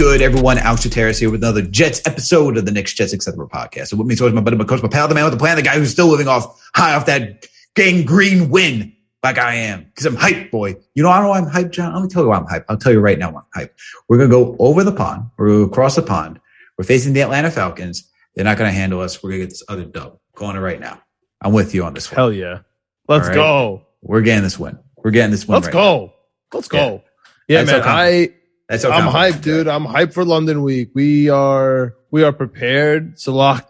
Good, everyone? Alex Terrace here with another Jets episode of the Knicks Jets Etc. podcast. So with me is always my buddy, my coach, my pal, the man with the plan, the guy who's still living off high off that Gang Green win like I am. Because I'm hyped, boy. You know, I don't know why I'm hyped, John. Let me tell you why I'm hyped. I'll tell you right now why I'm hyped. We're going to go over the pond. We're going to go across the pond. We're facing the Atlanta Falcons. They're not going to handle us. We're going to get this other dub. Going to right now. I'm with you on this one. Hell yeah. Let's right? go. We're getting this win. We're getting this win. Let's right go. now. Let's go. Yeah, That's man. I That's okay. I'm hyped, dude. I'm hyped for London week. We are we are prepared. Salah,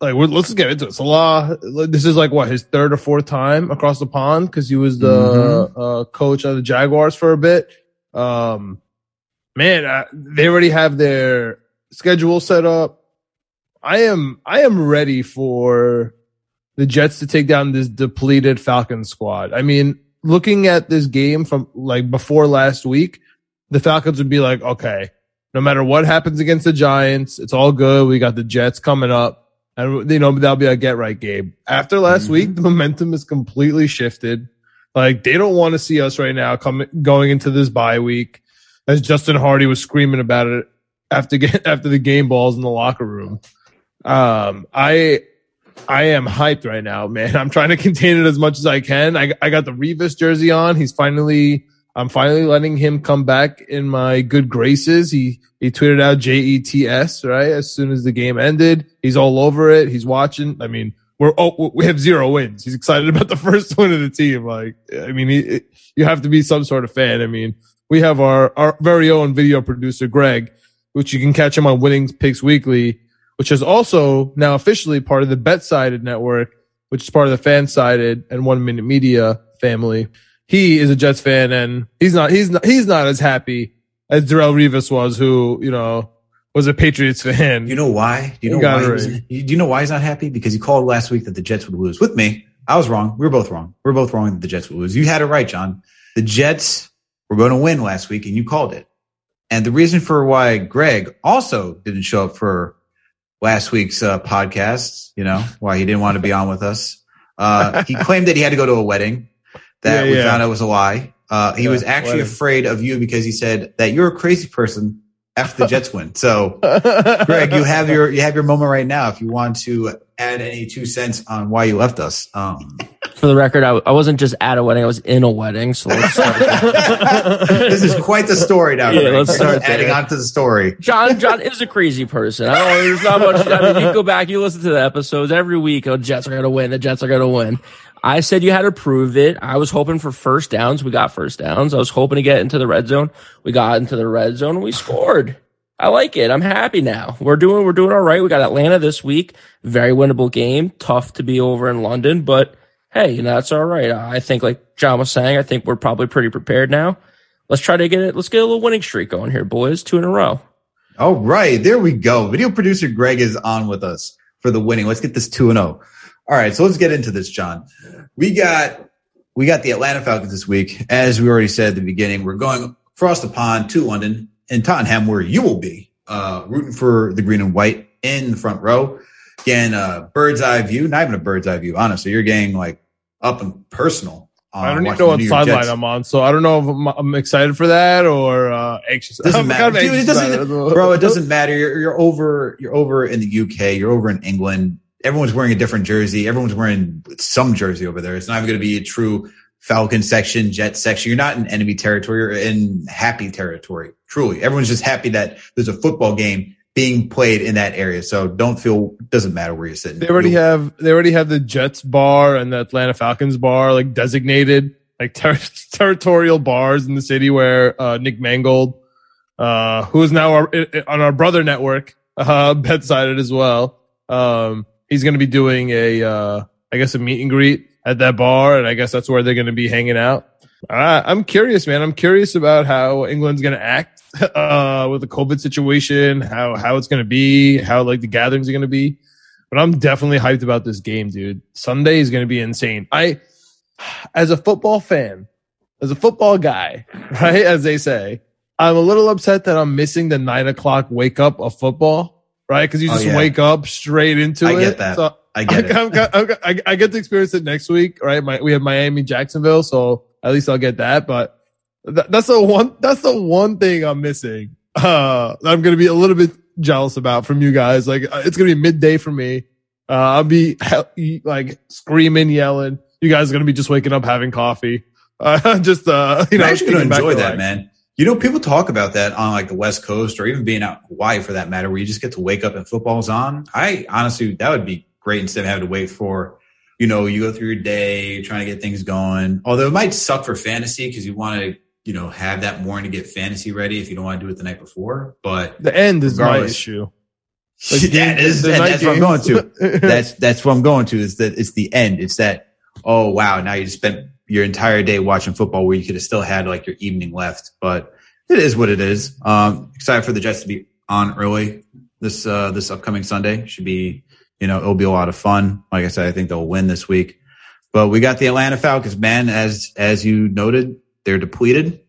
like we're, let's get into it. Salah, this is like what his third or fourth time across the pond because he was the Mm-hmm. uh, coach of the Jaguars for a bit. Um, man, uh, they already have their schedule set up. I am I am ready for the Jets to take down this depleted Falcons squad. I mean, looking at this game from like before last week, the Falcons would be like, okay, no matter what happens against the Giants, it's all good. We got the Jets coming up. And you know, that'll be a get right game. After last Mhm. week, the momentum is completely shifted. Like they don't want to see us right now coming going into this bye week, as Justin Hardy was screaming about it after get, after the game balls in the locker room. Um, I I am hyped right now, man. I'm trying to contain it as much as I can. I I got the Revis jersey on. He's finally I'm finally letting him come back in my good graces. He he tweeted out J E T S right as soon as the game ended. He's all over it. He's watching. I mean, we're oh we have zero wins. He's excited about the first win of the team. Like I mean, he, you have to be some sort of fan. I mean, we have our our very own video producer Greg, which you can catch him on Winning Picks Weekly, which is also now officially part of the BetSided network, which is part of the FanSided and One Minute Media family he is a Jets fan and he's not he's not he's not as happy as Darrelle Revis was, who you know was a Patriots fan. You know why? Do you know got why? He was, do you know why he's not happy? Because he called last week that the Jets would lose. With me, I was wrong. We were both wrong. We were both wrong that the Jets would lose. You had it right, John. The Jets were going to win last week, and you called it. And the reason for why Greg also didn't show up for last week's uh, podcast, you know, why he didn't want to be on with us, uh, he claimed that he had to go to a wedding. That Yeah, we yeah. found out was a lie. Uh, he Yeah, was actually wedding. afraid of you because he said that you're a crazy person after the Jets win. So. Greg, you have your you have your moment right now. If you want to add any two cents on why you left us, um, For the record, I, I wasn't just at a wedding; I was in a wedding. So let's start this is quite the story now. Yeah, Greg. let's start just adding on to the story. John, John is a crazy person. I don't. There's not much. I mean, you go back, you listen to the episodes every week. Oh, Jets are gonna win. The Jets are gonna win. I said you had to prove it. I was hoping for first downs. We got first downs. I was hoping to get into the red zone. We got into the red zone and we scored. I like it. I'm happy now. We're doing, we're doing all right. We got Atlanta this week. Very winnable game. Tough to be over in London, but hey, you know, that's all right. I think like John was saying, I think we're probably pretty prepared now. Let's try to get it. Let's get a little winning streak going here, boys. Two in a row. All right, there we go. Video producer Greg is on with us for the winning. Let's get this two and zero. All right, so let's get into this, John. We got we got the Atlanta Falcons this week. As we already said at the beginning, we're going across the pond to London and Tottenham, where you will be uh, rooting for the green and white in the front row. Again, uh, bird's eye view, not even a bird's eye view. Honestly, you're getting like up and personal. I don't even know what sideline I'm on, so I don't know if I'm, I'm excited for that or uh, anxious. Doesn't I'm matter, kind of dude. It doesn't, bro. It doesn't matter. You're, you're over. You're over in the UK. You're over in England. Everyone's wearing a different jersey. Everyone's wearing some jersey over there. It's not even going to be a true Falcon section, Jet section. You're not in enemy territory. You're in happy territory. Truly, everyone's just happy that there's a football game being played in that area. So don't feel. It doesn't matter where you're sitting. They already have they already have the Jets bar and the Atlanta Falcons bar like designated like ter- territorial bars in the city where uh, Nick Mangold, uh, who is now our, on our brother network, uh, betsided as well. Um, he's going to be doing a, uh, I guess a meet and greet at that bar, and I guess that's where they're going to be hanging out. Uh, I'm curious, man. I'm curious about how England's going to act uh, with the COVID situation, how how it's going to be, how like the gatherings are going to be. But I'm definitely hyped about this game, dude. Sunday is going to be insane. I, as a football fan, as a football guy, right, as they say, I'm a little upset that I'm missing the nine o'clock wake up of football, right? Because you Oh, just yeah. wake up straight into I it. I get that. So I get it. I, I, I, I get to experience it next week, right? My, we have Miami, Jacksonville, so at least I'll get that. But th- that's the one. That's the one thing I'm missing. Uh, I'm gonna be a little bit jealous about from you guys. Like uh, it's gonna be midday for me. Uh, I'll be like screaming, yelling. You guys are gonna be just waking up having coffee. Uh, just uh, you know, I'm actually gonna enjoy that, life. man. You know, people talk about that on like the West Coast or even being out in Hawaii for that matter, where you just get to wake up and football's on. I honestly, that would be great instead of having to wait for, you know, you go through your day trying to get things going. Although it might suck for fantasy because you want to, you know, have that morning to get fantasy ready if you don't want to do it the night before. But The end is my issue. yeah, it is, the and night that's what I'm going to. that's that's what I'm going to is that it's the end. It's that oh wow, now you just spent your entire day watching football where you could have still had like your evening left. But it is what it is. Um excited for the Jets to be on early this uh this upcoming Sunday. Should be, you know, it'll be a lot of fun. Like I said, I think they'll win this week. But we got the Atlanta Falcons, man, as as you noted, they're depleted.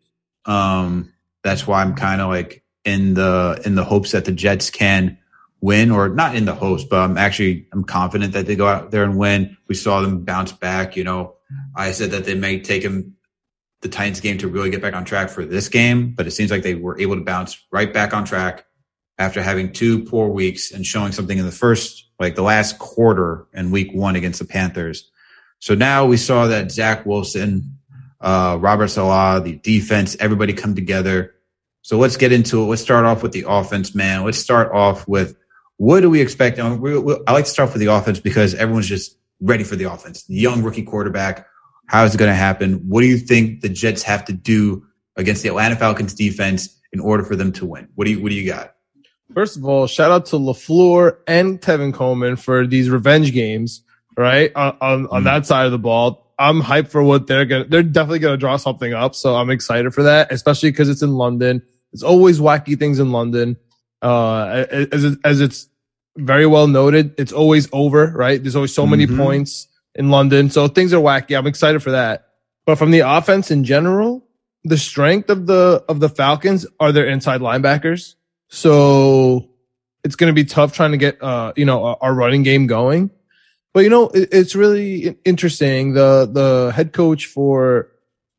Um that's why I'm kind of like in the in the hopes that the Jets can win or not in the host, but I'm actually I'm confident that they go out there and win. We saw them bounce back. You know, I said that they may take them the Titans game to really get back on track for this game, but it seems like they were able to bounce right back on track after having two poor weeks and showing something in the first, like the last quarter and week one against the Panthers. So now we saw that Zach Wilson, uh, Robert Salah, the defense, everybody come together. So let's get into it. Let's start off with the offense, man. Let's start off with what do we expect? I like to start with the offense because everyone's just ready for the offense. Young rookie quarterback. How is it going to happen? What do you think the Jets have to do against the Atlanta Falcons defense in order for them to win? What do you What do you got? First of all, shout out to LaFleur and Tevin Coleman for these revenge games, right? On, on, on Mhm. that side of the ball. I'm hyped for what they're going to, they're definitely going to draw something up. So I'm excited for that, especially because it's in London. It's always wacky things in London. Uh, as, as it's very well noted, it's always over, right? There's always so many Mhm. points in London. So things are wacky. I'm excited for that. But from the offense in general, the strength of the, of the Falcons are their inside linebackers. So it's going to be tough trying to get, uh, you know, our- our running game going. But you know, it, it's really interesting. The, the head coach for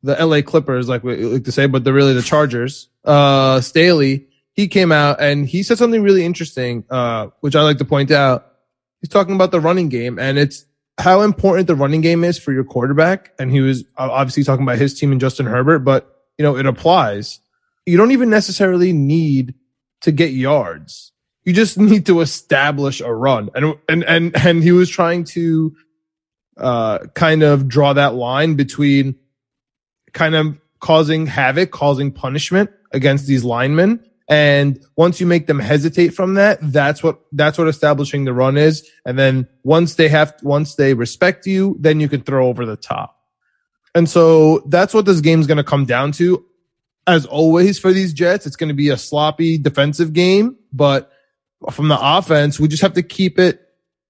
the LA Clippers, like we like to say, but they're really the Chargers, uh, Staley, he came out and he said something really interesting, uh, which I like to point out. He's talking about the running game and it's how important the running game is for your quarterback. And he was obviously talking about his team and Justin Herbert, but you know, it applies. You don't even necessarily need to get yards. You just need to establish a run. And, and, and, and he was trying to, uh, kind of draw that line between kind of causing havoc, causing punishment against these linemen. And once you make them hesitate from that, that's what, that's what establishing the run is. And then once they have, once they respect you, then you can throw over the top. And so that's what this game's going to come down to. As always for these Jets, it's going to be a sloppy defensive game, but from the offense, we just have to keep it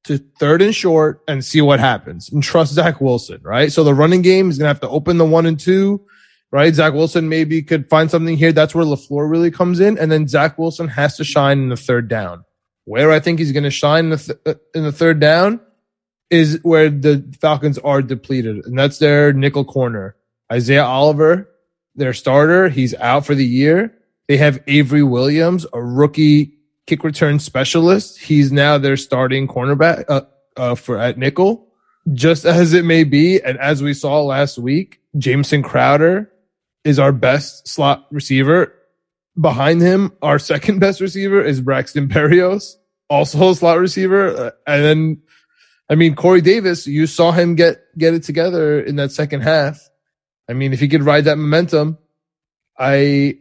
to third and short and see what happens and trust Zach Wilson, right? So the running game is going to have to open the one and two, right? Zach Wilson maybe could find something here. That's where LaFleur really comes in. And then Zach Wilson has to shine in the third down. Where I think he's going to shine in the, th- uh, in the third down is where the Falcons are depleted. And that's their nickel corner. Isaiah Oliver, their starter, he's out for the year. They have Avery Williams, a rookie kick return specialist. He's now their starting cornerback uh, uh, for at nickel. Just as it may be, and as we saw last week, Jamison Crowder is our best slot receiver. Behind him, our second best receiver is Braxton Berrios, also a slot receiver. Uh, and then, I mean, Corey Davis, you saw him get get it together in that second half. I mean, if he could ride that momentum, I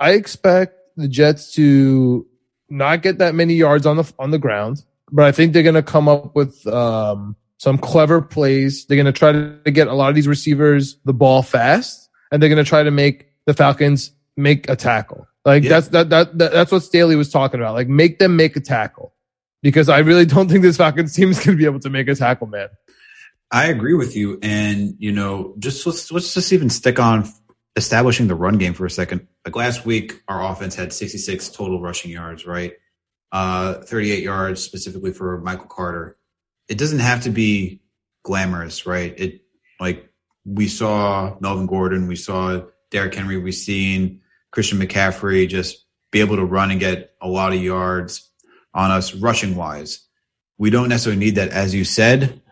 I expect the Jets to not get that many yards on the on the ground, but I think they're going to come up with um, some clever plays. They're going to try to get a lot of these receivers the ball fast, and they're going to try to make the Falcons make a tackle. Like Yeah. that's that, that that that's what Staley was talking about. Like make them make a tackle because I really don't think this Falcons team is going to be able to make a tackle, man. I agree with you. And, you know, just let's, let's just even stick on establishing the run game for a second. Like last week, our offense had 66 total rushing yards, right? Uh, 38 yards specifically for Michael Carter. It doesn't have to be glamorous, right? It like we saw Melvin Gordon, we saw Derrick Henry, we've seen Christian McCaffrey just be able to run and get a lot of yards on us rushing wise. We don't necessarily need that, as you said,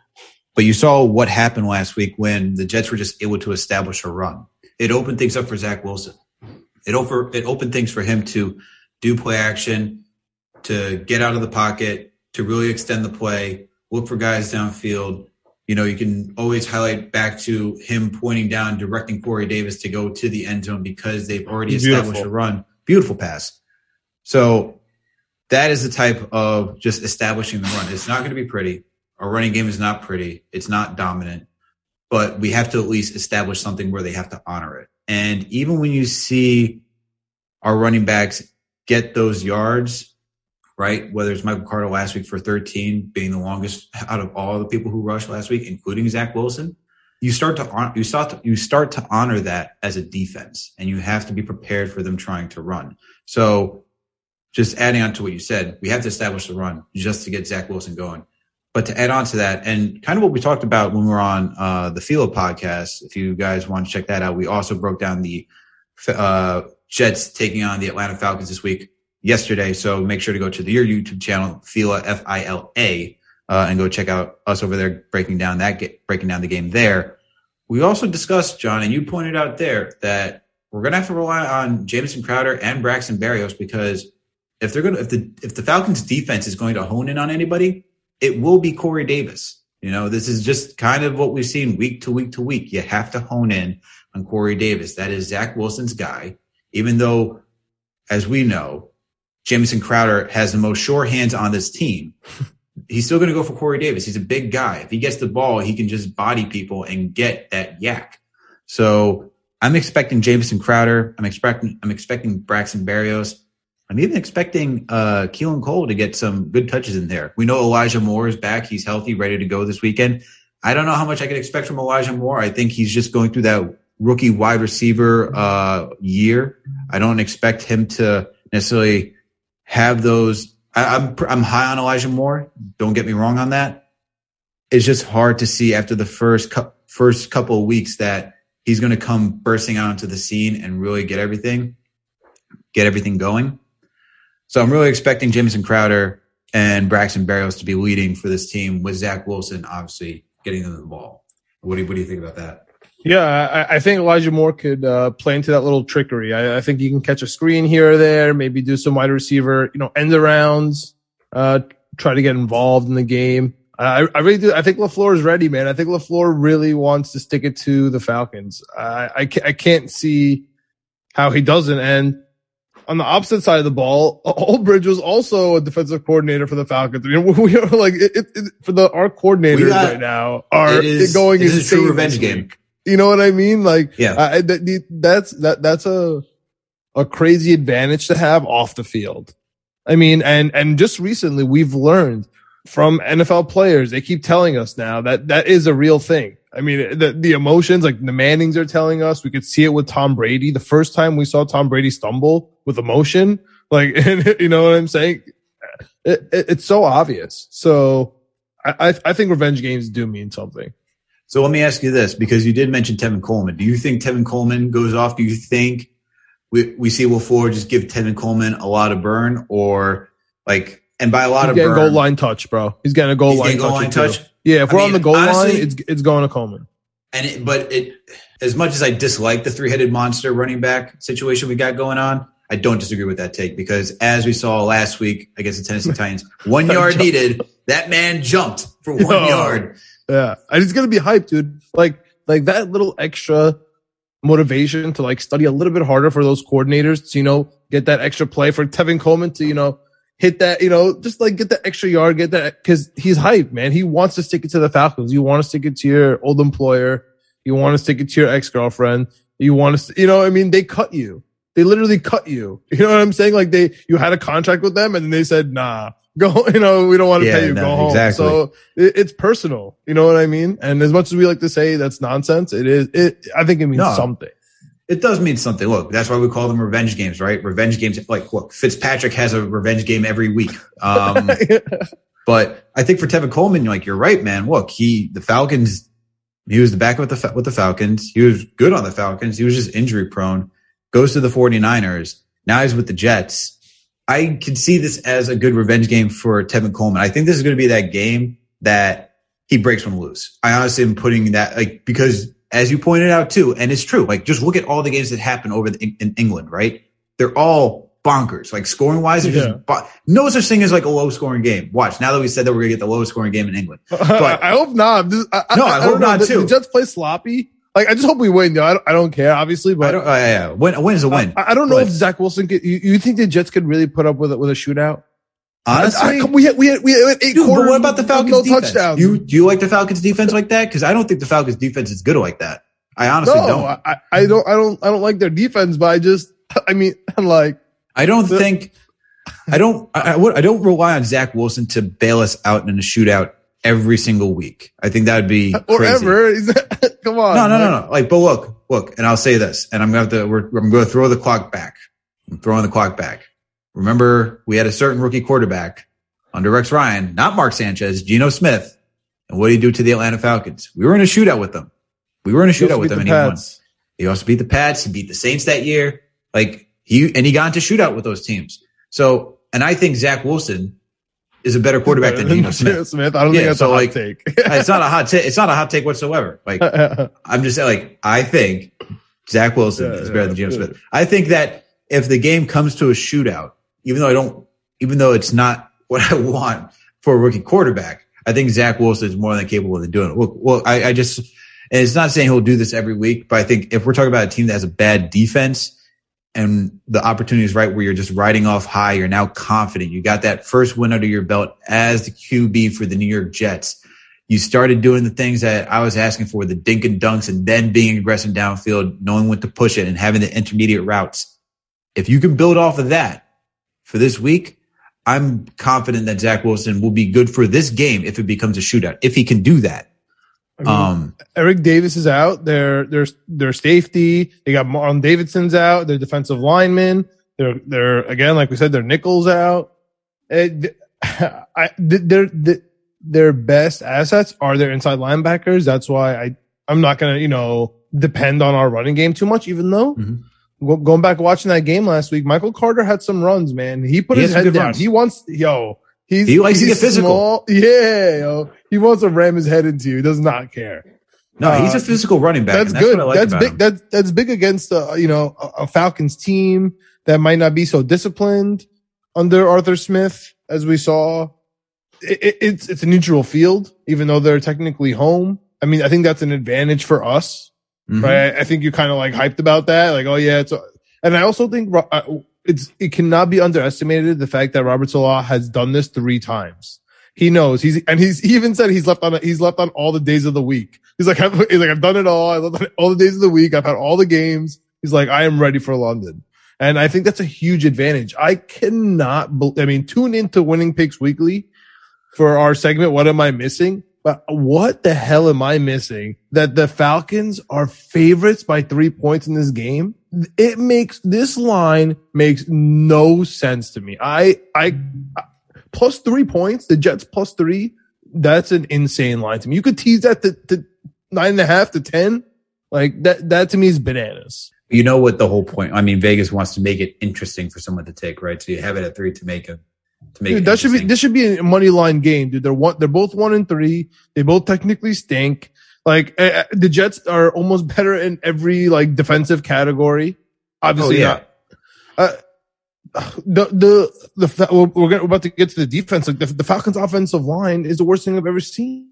but you saw what happened last week when the Jets were just able to establish a run. It opened things up for Zach Wilson. It over it opened things for him to do play action, to get out of the pocket, to really extend the play, look for guys downfield. You know, you can always highlight back to him pointing down, directing Corey Davis to go to the end zone because they've already established a run. Beautiful pass. So that is the type of just establishing the run. It's not going to be pretty. Our running game is not pretty. It's not dominant, but we have to at least establish something where they have to honor it. And even when you see our running backs get those yards, right? Whether it's Michael Carter last week for 13 being the longest out of all the people who rushed last week, including Zach Wilson, you start to hon- you start to, you start to honor that as a defense, and you have to be prepared for them trying to run. So, just adding on to what you said, we have to establish the run just to get Zach Wilson going. But to add on to that, and kind of what we talked about when we were on uh, the Fila podcast, if you guys want to check that out, we also broke down the uh, Jets taking on the Atlanta Falcons this week yesterday. So make sure to go to the, your YouTube channel, Fila F I L A, uh, and go check out us over there breaking down that breaking down the game there. We also discussed John, and you pointed out there that we're going to have to rely on Jamison Crowder and Braxton Berrios because if they're going to if the if the Falcons defense is going to hone in on anybody, it will be Corey Davis. You know, this is just kind of what we've seen week to week to week. You have to hone in on Corey Davis. That is Zach Wilson's guy. Even though, as we know, Jamison Crowder has the most sure hands on this team. He's still going to go for Corey Davis. He's a big guy. If he gets the ball, he can just body people and get that YAC. So I'm expecting Jamison Crowder. I'm expecting I'm expecting Braxton Berrios. I'm even expecting uh Keelan Cole to get some good touches in there. We know Elijah Moore is back. He's healthy, ready to go this weekend. I don't know how much I can expect from Elijah Moore. I think he's just going through that rookie wide receiver uh year. I don't expect him to necessarily have those. I, I'm I'm high on Elijah Moore. Don't get me wrong on that. It's just hard to see after the first cou- first couple of weeks that he's going to come bursting out into the scene and really get everything, get everything going. So I'm really expecting Jamison Crowder and Braxton Berrios to be leading for this team with Zach Wilson obviously getting them the ball. What do you, what do you think about that? Yeah, I, I think Elijah Moore could uh, play into that little trickery. I, I think he can catch a screen here or there, maybe do some wide receiver, you know, end arounds, uh, try to get involved in the game. I, I really do. I think Lafleur is ready, man. I think Lafleur really wants to stick it to the Falcons. I, I, I can't see how he doesn't. And on the opposite side of the ball, Ulbrich was also a defensive coordinator for the Falcons. I mean, we are like it, it, for the our coordinators got- right now are it is- going it is a true revenge game. week. You know what I mean? Like, Yeah. I, that, that's that that's a a crazy advantage to have off the field. I mean, and and just recently we've learned from NFL players. They keep telling us now that that is a real thing. I mean, the the emotions like the Mannings are telling us. We could see it with Tom Brady. The first time we saw Tom Brady stumble with emotion, like you know what I'm saying. It, it, it's so obvious. So I I think revenge games do mean something. So let me ask you this, because you did mention Tevin Coleman. Do you think Tevin Coleman goes off? Do you think we, we see LaFleur just give Tevin Coleman a lot of burn or like, and by a lot He's of getting burn, goal line touch, bro. He's getting a goal line goal touch. line touch? Yeah, if I we're on the goal honestly- line, it's it's going to Coleman. And it, but it, as much as I dislike the three-headed monster running back situation we got going on, I don't disagree with that take because as we saw last week against the Tennessee Titans, one yard needed, that man jumped for one Yo. yard. Yeah, and it's gonna be hyped, dude. Like like that little extra motivation to like study a little bit harder for those coordinators to you know get that extra play for Tevin Coleman to you know hit that you know just like get that extra yard, get that because he's hyped, man. He wants to stick it to the Falcons. You want to stick it to your old employer. You want to stick it to your ex girlfriend. You want to, you know, I mean, they cut you. They literally cut you. You know what I'm saying? Like they, you had a contract with them and they said, nah, go, you know, we don't want to Yeah, pay you. no, go home. exactly. So it, it's personal. You know what I mean? And as much as we like to say that's nonsense, it is, it, I think it means No. something. It does mean something. Look, that's why we call them revenge games, right? Revenge games. Like, look, Fitzpatrick has a revenge game every week. Um, but I think for Tevin Coleman, like you're right, man. Look, he the Falcons. He was the back with the with the Falcons. He was good on the Falcons. He was just injury prone. Goes to the 49ers. Now he's with the Jets. I can see this as a good revenge game for Tevin Coleman. I think this is going to be that game that he breaks one loose. I honestly am putting that like because as you pointed out too, and it's true. Like just look at all the games that happen over the, in, in England, right? They're all bonkers. Like scoring wise, they're Yeah. just bo- no such thing as like a low scoring game. Watch now that we said that we're gonna get the lowest scoring game in England. But- I hope not. This- I, No, I don't hope know. not, The- too. The Jets play sloppy. Like I just hope we win. Yo, I don't, I don't care, obviously, I but don't. Uh, yeah. Win, a win is a win. I, I don't know But if Zach Wilson could. You, you think the Jets could really put up with it with a shootout? honestly, I- I- we had we had we had eight Dude, but what about the Falcons No defense? touchdowns. You do you like the Falcons defense like that? Because I don't think the Falcons defense is good like that. I honestly no, don't. I, I don't. I don't. I don't like their defense, but I just. I mean, I'm like, I don't think I don't I, I, I don't rely on Zach Wilson to bail us out in a shootout every single week. I think that would be or crazy. ever. Come on. No, no, no, no. Like, but look, look, and I'll say this, and I'm gonna have to. We're, I'm going to throw the clock back. I'm throwing the clock back. Remember, we had a certain rookie quarterback under Rex Ryan, not Mark Sanchez, Geno Smith. And what did he do to the Atlanta Falcons? We were in a shootout with them. We were in a shootout with them, the and he won. He also beat the Pats. He beat the Saints that year. Like he and he got into shootout with those teams. So, and I think Zach Wilson is a better quarterback than Geno Smith. Smith. I don't Yeah, think that's so, a hot like, take. it's not a hot take. It's not a hot take whatsoever. Like I'm just saying, like I think Zach Wilson Yeah, is better yeah, than Geno. Smith. I think that if the game comes to a shootout, even though I don't, even though it's not what I want for a rookie quarterback, I think Zach Wilson is more than capable of doing it. Well, well I, I just, and it's not saying he'll do this every week, but I think if we're talking about a team that has a bad defense and the opportunity is right where you're just riding off high, you're now confident. You got that first win under your belt as the QB for the New York Jets. You started doing the things that I was asking for, the dink and dunks, and then being aggressive downfield, knowing when to push it and having the intermediate routes. If you can build off of that for this week, I'm confident that Zach Wilson will be good for this game if it becomes a shootout, if he can do that. I mean, Um, Eric Davis is out. Their their their safety. They got Marlon Davidson's out. Their defensive lineman. They're they're again like we said. Their nickels out. It, I their their- best assets are their inside linebackers. That's why I I'm not gonna you know depend on our running game too much. Even though Mhm. going back watching that game last week, Michael Carter had some runs. Man, he put He his head down. runs. He wants yo. He's, He likes to he's get physical. small. Yeah, yo. He wants to ram his head into you. He does not care. no, he's Uh, a physical running back. That's, that's good. Like that's big. him. That's that's big against uh, you know a, a Falcons team that might not be so disciplined under Arthur Smith, as we saw. It, it, it's it's a neutral field, even though they're technically home. I mean, I think that's an advantage for us, Mhm. right? I think you're kind of like hyped about that, like, oh yeah, it's. And I also think uh, it's it cannot be underestimated the fact that Robert Salah has done this three times. He knows he's and he's he even said he's left on he's left on all the days of the week. He's like I've, he's like I've done it all. I left on all the days of the week. I've had all the games. He's like I am ready for London, and I think that's a huge advantage. I cannot. I mean, tune into Winning Picks Weekly for our segment. What am I missing? But what the hell am I missing? That the Falcons are favorites by three points in this game. It makes this line makes no sense to me. I I plus three points, the Jets plus three. That's an insane line to me. You could tease that to, to nine and a half to ten. Like that, that to me is bananas. you know what the whole point. I mean, Vegas wants to make it interesting for someone to take, right? So you have it at three to make it to make Dude, it that should be this should be a money line game, dude. They're one, they're both one and three. They both technically stink. Like uh, the Jets are almost better in every like defensive category. Obviously, Oh, yeah. not. Uh, the the the we're, we're about to get to the defense. Like the, the Falcons' offensive line is the worst thing I've ever seen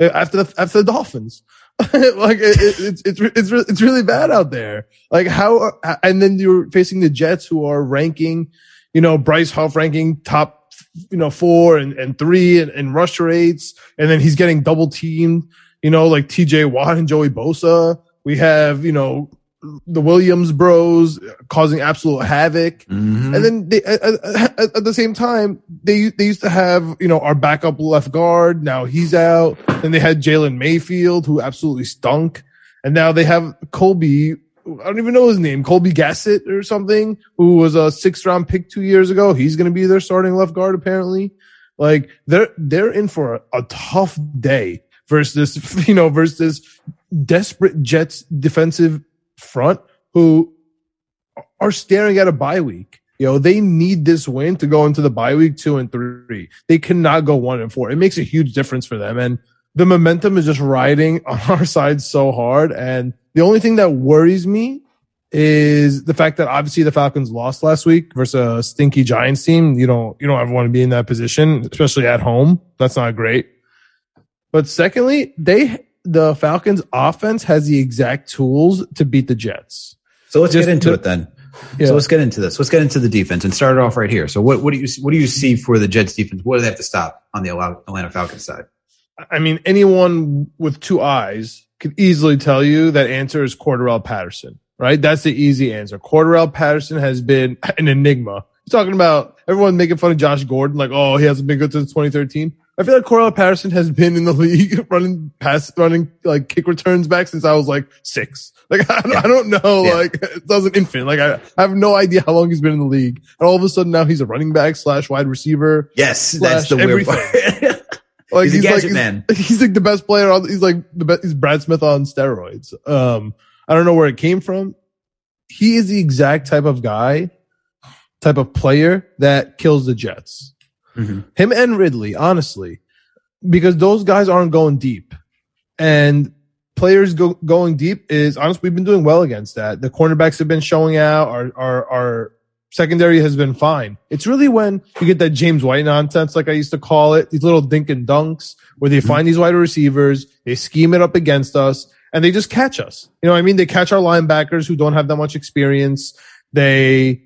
uh, after the after the Dolphins. like it, it, it's it's it's it's really bad out there. Like how uh, and then you're facing the Jets who are ranking, you know, Bryce Huff ranking top, you know, four and, and three and, and rush rates, and then he's getting double teamed. You know, like T.J. Watt and Joey Bosa. We have you know the Williams bros causing absolute havoc. Mhm. And then they, at, at, at the same time, they they used to have you know our backup left guard. Now he's out. Then they had Jalen Mayfield, who absolutely stunk, and now they have Colby. I don't even know his name, Colby Gassett or something, who was a sixth round pick two years ago. He's going to be their starting left guard apparently. Like they're they're in for a, a tough day versus you know, versus desperate Jets defensive front who are staring at a bye week. You know, they need this win to go into the bye week two and three. They cannot go one and four. It makes a huge difference for them. And the momentum is just riding on our side so hard. And the only thing that worries me is the fact that obviously the Falcons lost last week versus a stinky Giants team. You don't, you don't ever want to be in that position, especially at home. That's not great. But secondly, they, the Falcons offense has the exact tools to beat the Jets. So let's Just get into the- it then. Yeah. So let's get into this. Let's get into the defense and start it off right here. So what, what do you what do you see for the Jets defense? What do they have to stop on the Atlanta Falcons side? I mean, anyone with two eyes could easily tell you that answer is Cordarrelle Patterson, right? That's the easy answer. Cordarrelle Patterson has been an enigma. You're talking about everyone making fun of Josh Gordon, like, oh, he hasn't been good since 2013. I feel like Cordarrelle Patterson has been in the league running pass, running like kick returns back since I was like six. Like, I, don't- I don't know, Yeah. like, it was an infant. Like, I, I have no idea how long he's been in the league. And all of a sudden now he's a running back slash wide receiver. Yes, that's the weird part. Like, He's a gadget like, man. he's like the best player on he's like the best he's Brad Smith on steroids. Um I don't know where it came from. He is the exact type of guy, type of player that kills the Jets. Mhm. Him and Ridley, honestly, because those guys aren't going deep. And players go, going deep is honestly, we've been doing well against that. The cornerbacks have been showing out. Our, our, our secondary has been fine. It's really when you get that James White nonsense, like I used to call it, these little dink and dunks where they find these wide receivers, they scheme it up against us and they just catch us. You know what I mean? They catch our linebackers who don't have that much experience. They,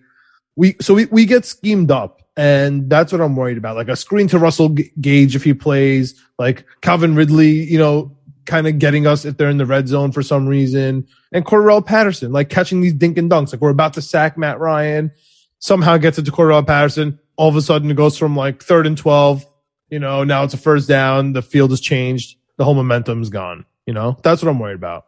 we, so we, we get schemed up. And that's what I'm worried about. Like a screen to Russell Gage if he plays, like Calvin Ridley, you know, kind of getting us if they're in the red zone for some reason. And Cordell Patterson, like catching these dink and dunks. Like we're about to sack Matt Ryan. Somehow gets it to Cordell Patterson. All of a sudden it goes from like third and 12. You know, now it's a first down. The field has changed. The whole momentum's gone. You know, that's what I'm worried about.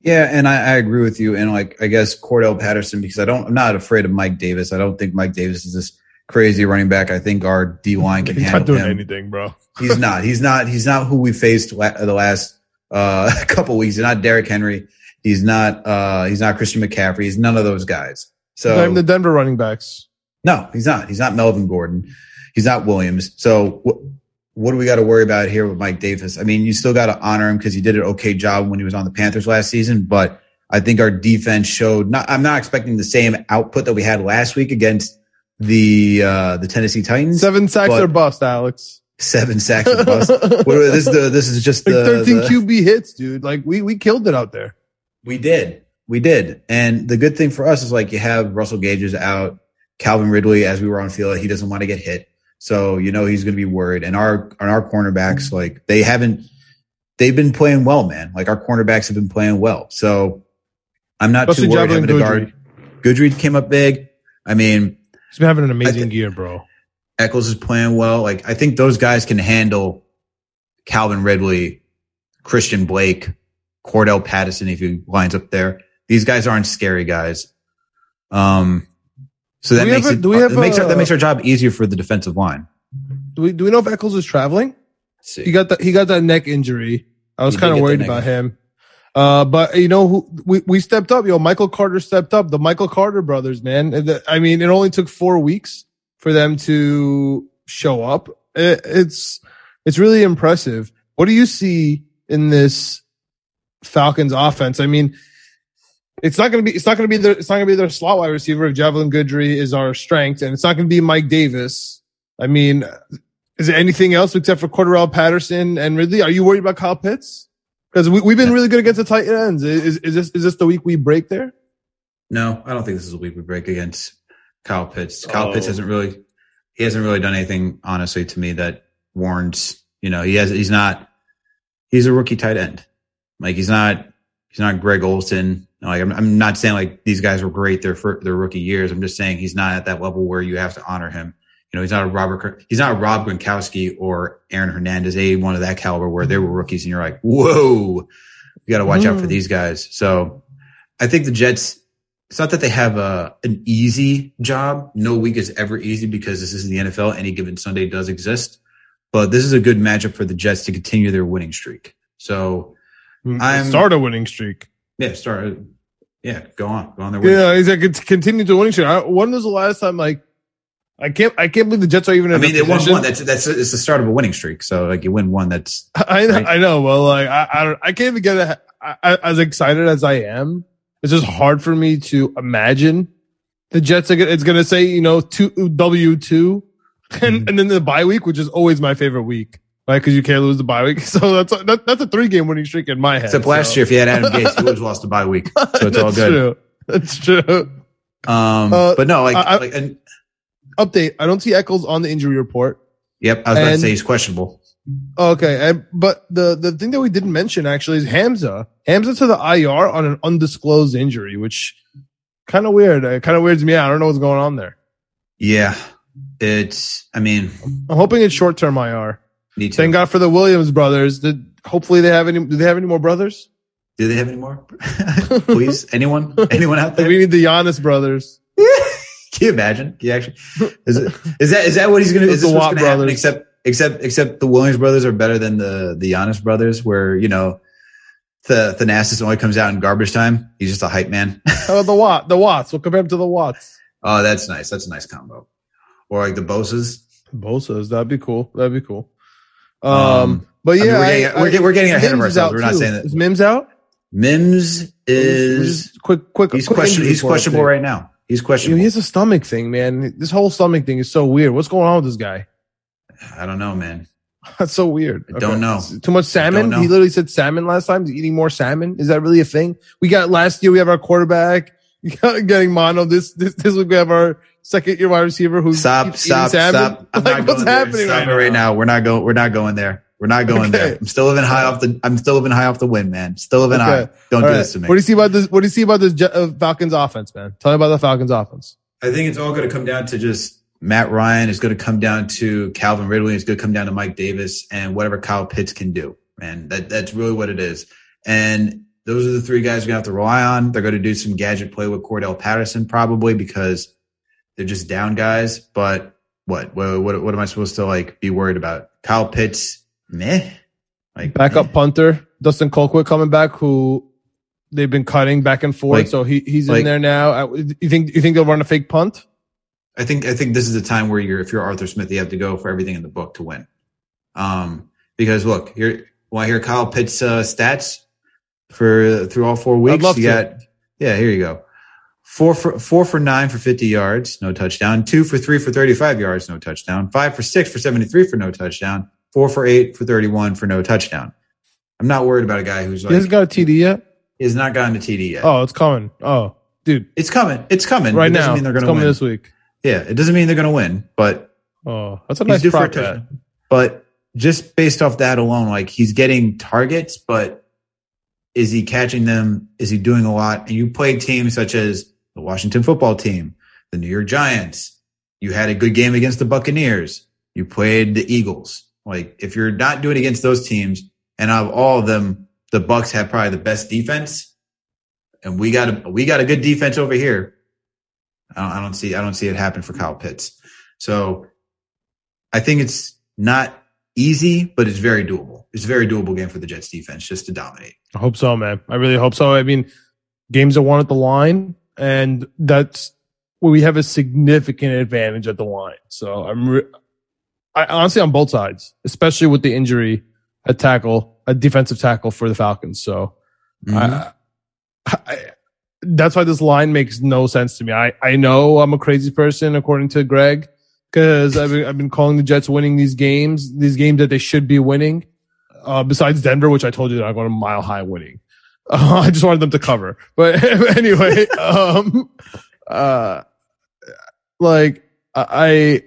Yeah, and I, I agree with you. And like I guess Cordell Patterson, because I don't I'm not afraid of Mike Davis. I don't think Mike Davis is this crazy running back. I think our D line can He's not handle doing him. anything, bro. He's not. He's not. He's not who we faced la- the last uh, couple weeks. He's not Derrick Henry. He's not. Uh, he's not Christian McCaffrey. He's none of those guys. So I'm the Denver running backs. no, he's not. He's not Melvin Gordon. He's not Williams. So wh- what do we got to worry about here with Mike Davis? I mean, you still got to honor him because he did an okay job when he was on the Panthers last season. But I think our defense showed. Not, I'm not expecting the same output that we had last week against the uh, the Tennessee Titans. Seven sacks or bust, Alex. Seven sacks. and bust. What, this is the, this is just Like the, 13 the- QB hits, dude. Like we we killed it out there. We did. We did. And the good thing for us is like you have Russell Gage is out. Calvin Ridley, as we were on field, he doesn't want to get hit. So, you know, he's going to be worried. And our, and our cornerbacks, like they haven't, they've been playing well, man. Like our cornerbacks have been playing well. So I'm not Especially too worried having to guard. Guidry came up big. I mean, He's been having an amazing year, bro. Echols is playing well. Like I think those guys can handle Calvin Ridley, Christian Blake, Cordell Patterson if he lines up there. These guys aren't scary guys. Um, so that makes a- it, have it makes our, that makes our job easier for the defensive line. Do we do we know if Echols is traveling? See. He got that he got that neck injury. I was kind of worried about him. Uh, but you know who we, we stepped up, yo, Michael Carter stepped up, the Michael Carter brothers, man. I mean, it only took four weeks for them to show up. It, it's, it's really impressive. What do you see in this Falcons offense? I mean, it's not going to be, it's not going to be their, it's not going to be their slot wide receiver if Javelin Guidry is our strength and it's not going to be Mike Davis. I mean, is there anything else except for Cordell Patterson and Ridley? Are you worried about Kyle Pitts? Because we, we've been really good against the tight ends. Is, is this is this the week we break there? No, I don't think this is a week we break against Kyle Pitts. Kyle Oh. Pitts hasn't really, he hasn't really done anything, honestly, to me that warrants, you know, he has, he's not, he's a rookie tight end. Like he's not, He's not Greg Olsen. Like I'm, I'm not saying like these guys were great their their rookie years. I'm just saying he's not at that level where you have to honor him. You know, he's not a Robert. He's not a Rob Gronkowski or Aaron Hernandez, a one of that caliber where they were rookies, and you're like, whoa, you got to watch out for Mm. these guys. So, I think the Jets. It's not that they have a an easy job. No week is ever easy because this is the NFL. Any given Sunday does exist, but this is a good matchup for the Jets to continue their winning streak. So, I'm- Start a winning streak. yeah, start. Yeah, go on, go on their. Yeah, it's continue to winning streak. I, when was the last time like I can't I can't believe the Jets are even. I mean, they won one. That's that's it's the start of a winning streak. So like you win one, that's I know, right? I know. Well, like I, I don't, I can't even get a, I, as excited as I am. It's just hard for me to imagine the Jets. Are, gonna- it's going to say you know two W two, and Mhm. and then the bye week, which is always my favorite week, right? Because you can't lose the bye week. So that's a, that, that's a three game winning streak in my head. except last year. If you had Adam Gase, he would have lost the bye week. So it's all That's good. True. That's true. Um, Uh, but no, like, I- like, and, Update. I don't see Echols on the injury report. yep. I was about to say he's questionable. Okay, and but the the thing that we didn't mention actually is Hamza. Hamza to the IR on an undisclosed injury, which kind of weird. It kind of weirds me out. I don't know what's going on there. Yeah, it's. I mean, I'm hoping it's short term IR. need to. Thank God for the Williams brothers. Did hopefully they have any? Do they have any more brothers? Do they have any more? Please, anyone, anyone out there? we need the Giannis brothers. Can you imagine? Can you actually? Is it? Is that? Is that what he's gonna? Is The this what's gonna happen? Except, except, except the Williams brothers are better than the the Giannis brothers. Where you know, the the Thanasis only comes out in garbage time. He's just a hype man. oh, the Watt? The Watts. We'll compare them to the Watts. oh, that's nice. That's a nice combo. Or like the Boses. Bosa's. That'd be cool. That'd be cool. Um, Um, but I mean, yeah, we're, getting, I- we're, get- we're getting ahead of Mims is ourselves. We're not too. saying that Is Mims out? Mims is quick, quick. he's quick question, he's questionable right now. He's questionable. he has a stomach thing, man. This whole stomach thing is so weird. What's going on with this guy? I don't know, man. That's so weird. I don't know. Too much salmon. He literally said salmon last time. He's eating more salmon. Is that really a thing? We got last year. We have our quarterback getting mono. This this this week we have our second year wide receiver who's Stop, stop, salmon. stop. I'm Like, what's happening right, now. We're not going. We're not going there. We're not going Okay. there. I'm still living high off the. I'm still living high off the wind, man. Still living Okay. high. Don't All do right. this to me. What do you see about this? What do you see about this uh, Falcons offense, man? Tell me about the Falcons offense. I think it's all going to come down to just Matt Ryan. It's going to come down to Calvin Ridley. It's going to come down to Mike Davis and whatever Kyle Pitts can do. Man, that that's really what it is. And those are the three guys we have to rely on. They're going to do some gadget play with Cordell Patterson probably because they're just down guys. But what what what, what am I supposed to like be worried about? Kyle Pitts, meh. Like Backup meh. punter Dustin Colquitt coming back, who they've been cutting back and forth. Like- so he he's like- in there now. Uh, You think you think they'll run a fake punt? I think I think this is the time where you're if you're Arthur Smith, you have to go for everything in the book to win. Um, because look, here want to hear Kyle Pitts uh, stats for through all four weeks. love you to. got yeah, here you go. Four for four for nine for fifty yards, no touchdown. Two for three for thirty five yards, no touchdown. Five for six for seventy three for no touchdown. Four for eight for thirty one for no touchdown. I'm not worried about a guy who's like. he hasn't got a TD yet. has not gotten a TD yet. Oh, it's coming. Oh, dude, It's coming. It's coming. right it doesn't now. mean they're going to coming win. this week. Yeah, it doesn't mean they're going to win, but Oh, that's a nice prop bet. But just based off that alone, like he's getting targets, but is he catching them? Is he doing a lot? And you played teams such as the Washington football team, the New York Giants. You had a good game against the Buccaneers. You played the Eagles. Like if you're not doing against those teams, and out of all of them, the Bucks have probably the best defense, and we got a we got a good defense over here. I don't, I don't see I don't see it happen for Kyle Pitts. So I think it's not easy, but it's very doable. It's a very doable game for the Jets defense just to dominate. I hope so, man. I really hope so. I mean, games are won at the line, and that's we have a significant advantage at the line. So I'm, I honestly on both sides, especially with the injury at tackle, a defensive tackle for the Falcons. So I, I, that's why this line makes no sense to me. I, I know I'm a crazy person according to Greg because I've been, I've been calling the Jets winning these games, these games that they should be winning. Uh, besides Denver, which I told you that I'm going to mile high winning. Uh, I just wanted them to cover. But anyway, um, uh, like I,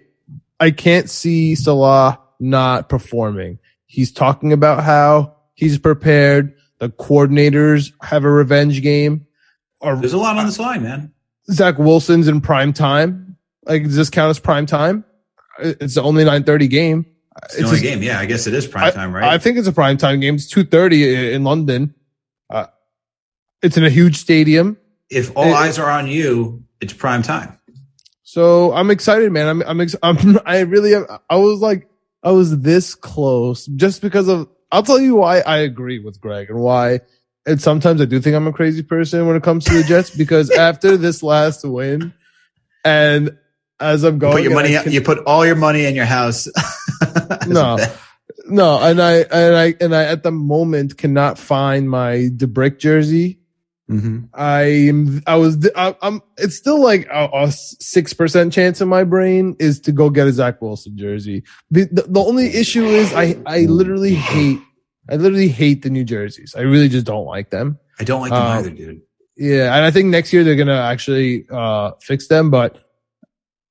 I can't see Salah not performing. He's talking about how he's prepared. The coordinators have a revenge game. Or There's a lot on this line, man. Zach Wilson's in prime time. Like, does this count as prime time? It's the only 930 game. It's the only game. Yeah, I guess it is prime time, right? I think it's a prime time game. It's 230 in London. Uh, it's in a huge stadium. if all it- eyes are on you, it's prime time. So I'm excited, man. I'm, I'm, ex- I'm, I really, am, I was like, I was this close just because of, I'll tell you why I agree with Greg and why. And sometimes I do think I'm a crazy person when it comes to the Jets because after this last win and as I'm You going, put your money. Can- you put all your money in your house. No. no, and I, and I, and I at the moment cannot find my DeBrick jersey. Mhm. I am, I was, I, I'm, it's still like a, six percent chance in my brain is to go get a Zach Wilson jersey. The, the, the only issue is I, I literally hate, I literally hate the New Jerseys. I really just don't like them. I don't like them Um, either, dude. Yeah. And I think next year they're going to actually, uh, fix them, but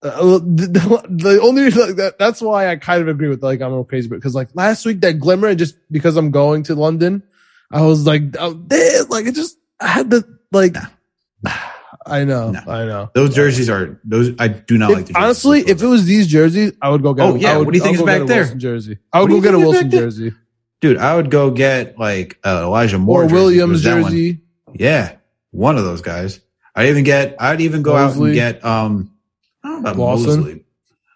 uh, the, the, only like, that, that's why I kind of agree with like I'm crazy but because like last week that glimmer and just because I'm going to London, I was like, oh, damn, like it just I had to like. I know, No. I know. Those jerseys are those. I do not If- like the jerseys. honestly, if it was these jerseys, I would go get. Oh, a- yeah. Would, What do you think is back there? Jersey. I would go get a Wilson jersey dude, I would go get like uh, Elijah Moore or Williams that one- jersey. Yeah, one of those guys. I'd even get. I'd even go out and get. Um, I don't know about Lawson. Mosley.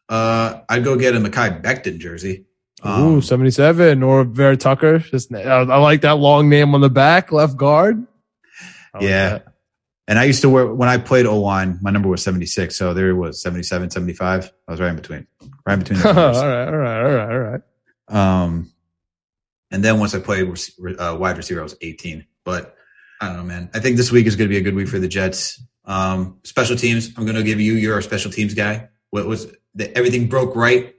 Uh, I'd go get a Mekhi Becton jersey. Um, Ooh, 77 or Vera-Tucker. Just I, I like that long name on the back, left guard. I Yeah. that. And I used to wear when I played O line, my number was 76. So there it was 77, 75. I was right in between. Right in between. all right, all right, all right, all right. Um, and then once I played uh, wide receiver, I was 18. But I don't know, man. I think this week is going to be a good week for the Jets. Um, special teams. I'm going to give you. You're a special teams guy. What was the, everything broke right?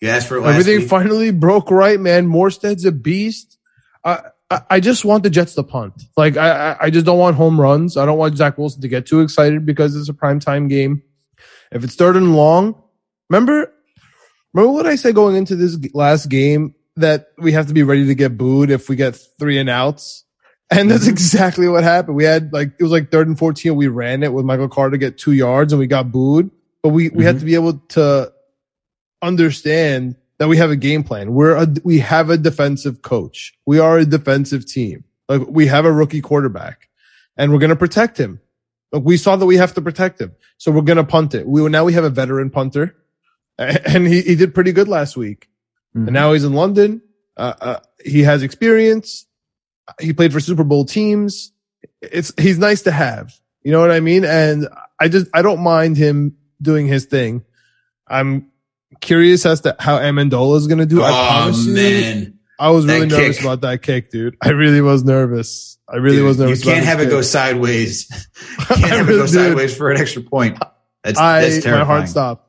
You asked for it last Everything week. finally broke right, man. Morstead's a beast. I, I, just want the Jets to punt. Like I, I- just don't want home runs. I don't want Zach Wilson to get too excited because it's a prime time game. If it's third and long, remember, remember what I said going into this last game that we have to be ready to get booed if we get three and outs. And that's mm-hmm. exactly what happened. We had like, it was like third and 14. We ran it with Michael Carter to get two yards and we got booed, but we, we had mm-hmm. to be able to understand that we have a game plan. We're a, we have a defensive coach. We are a defensive team. Like we have a rookie quarterback and we're going to protect him. Like we saw that we have to protect him. So we're going to punt it. We now we have a veteran punter and he, he did pretty good last week. Mhm. And now he's in London. Uh, uh, he has experience. He played for Super Bowl teams. It's, he's nice to have. You know what I mean? And I just, I don't mind him doing his thing. I'm curious as to how Ammendola is going to do. I oh promise you, I was that really nervous kick. about that kick, dude. I really was nervous. I really Dude, was nervous. you can't have this it go sideways. You can't I have it go sideways for an extra point. That's, I, that's my heart stopped.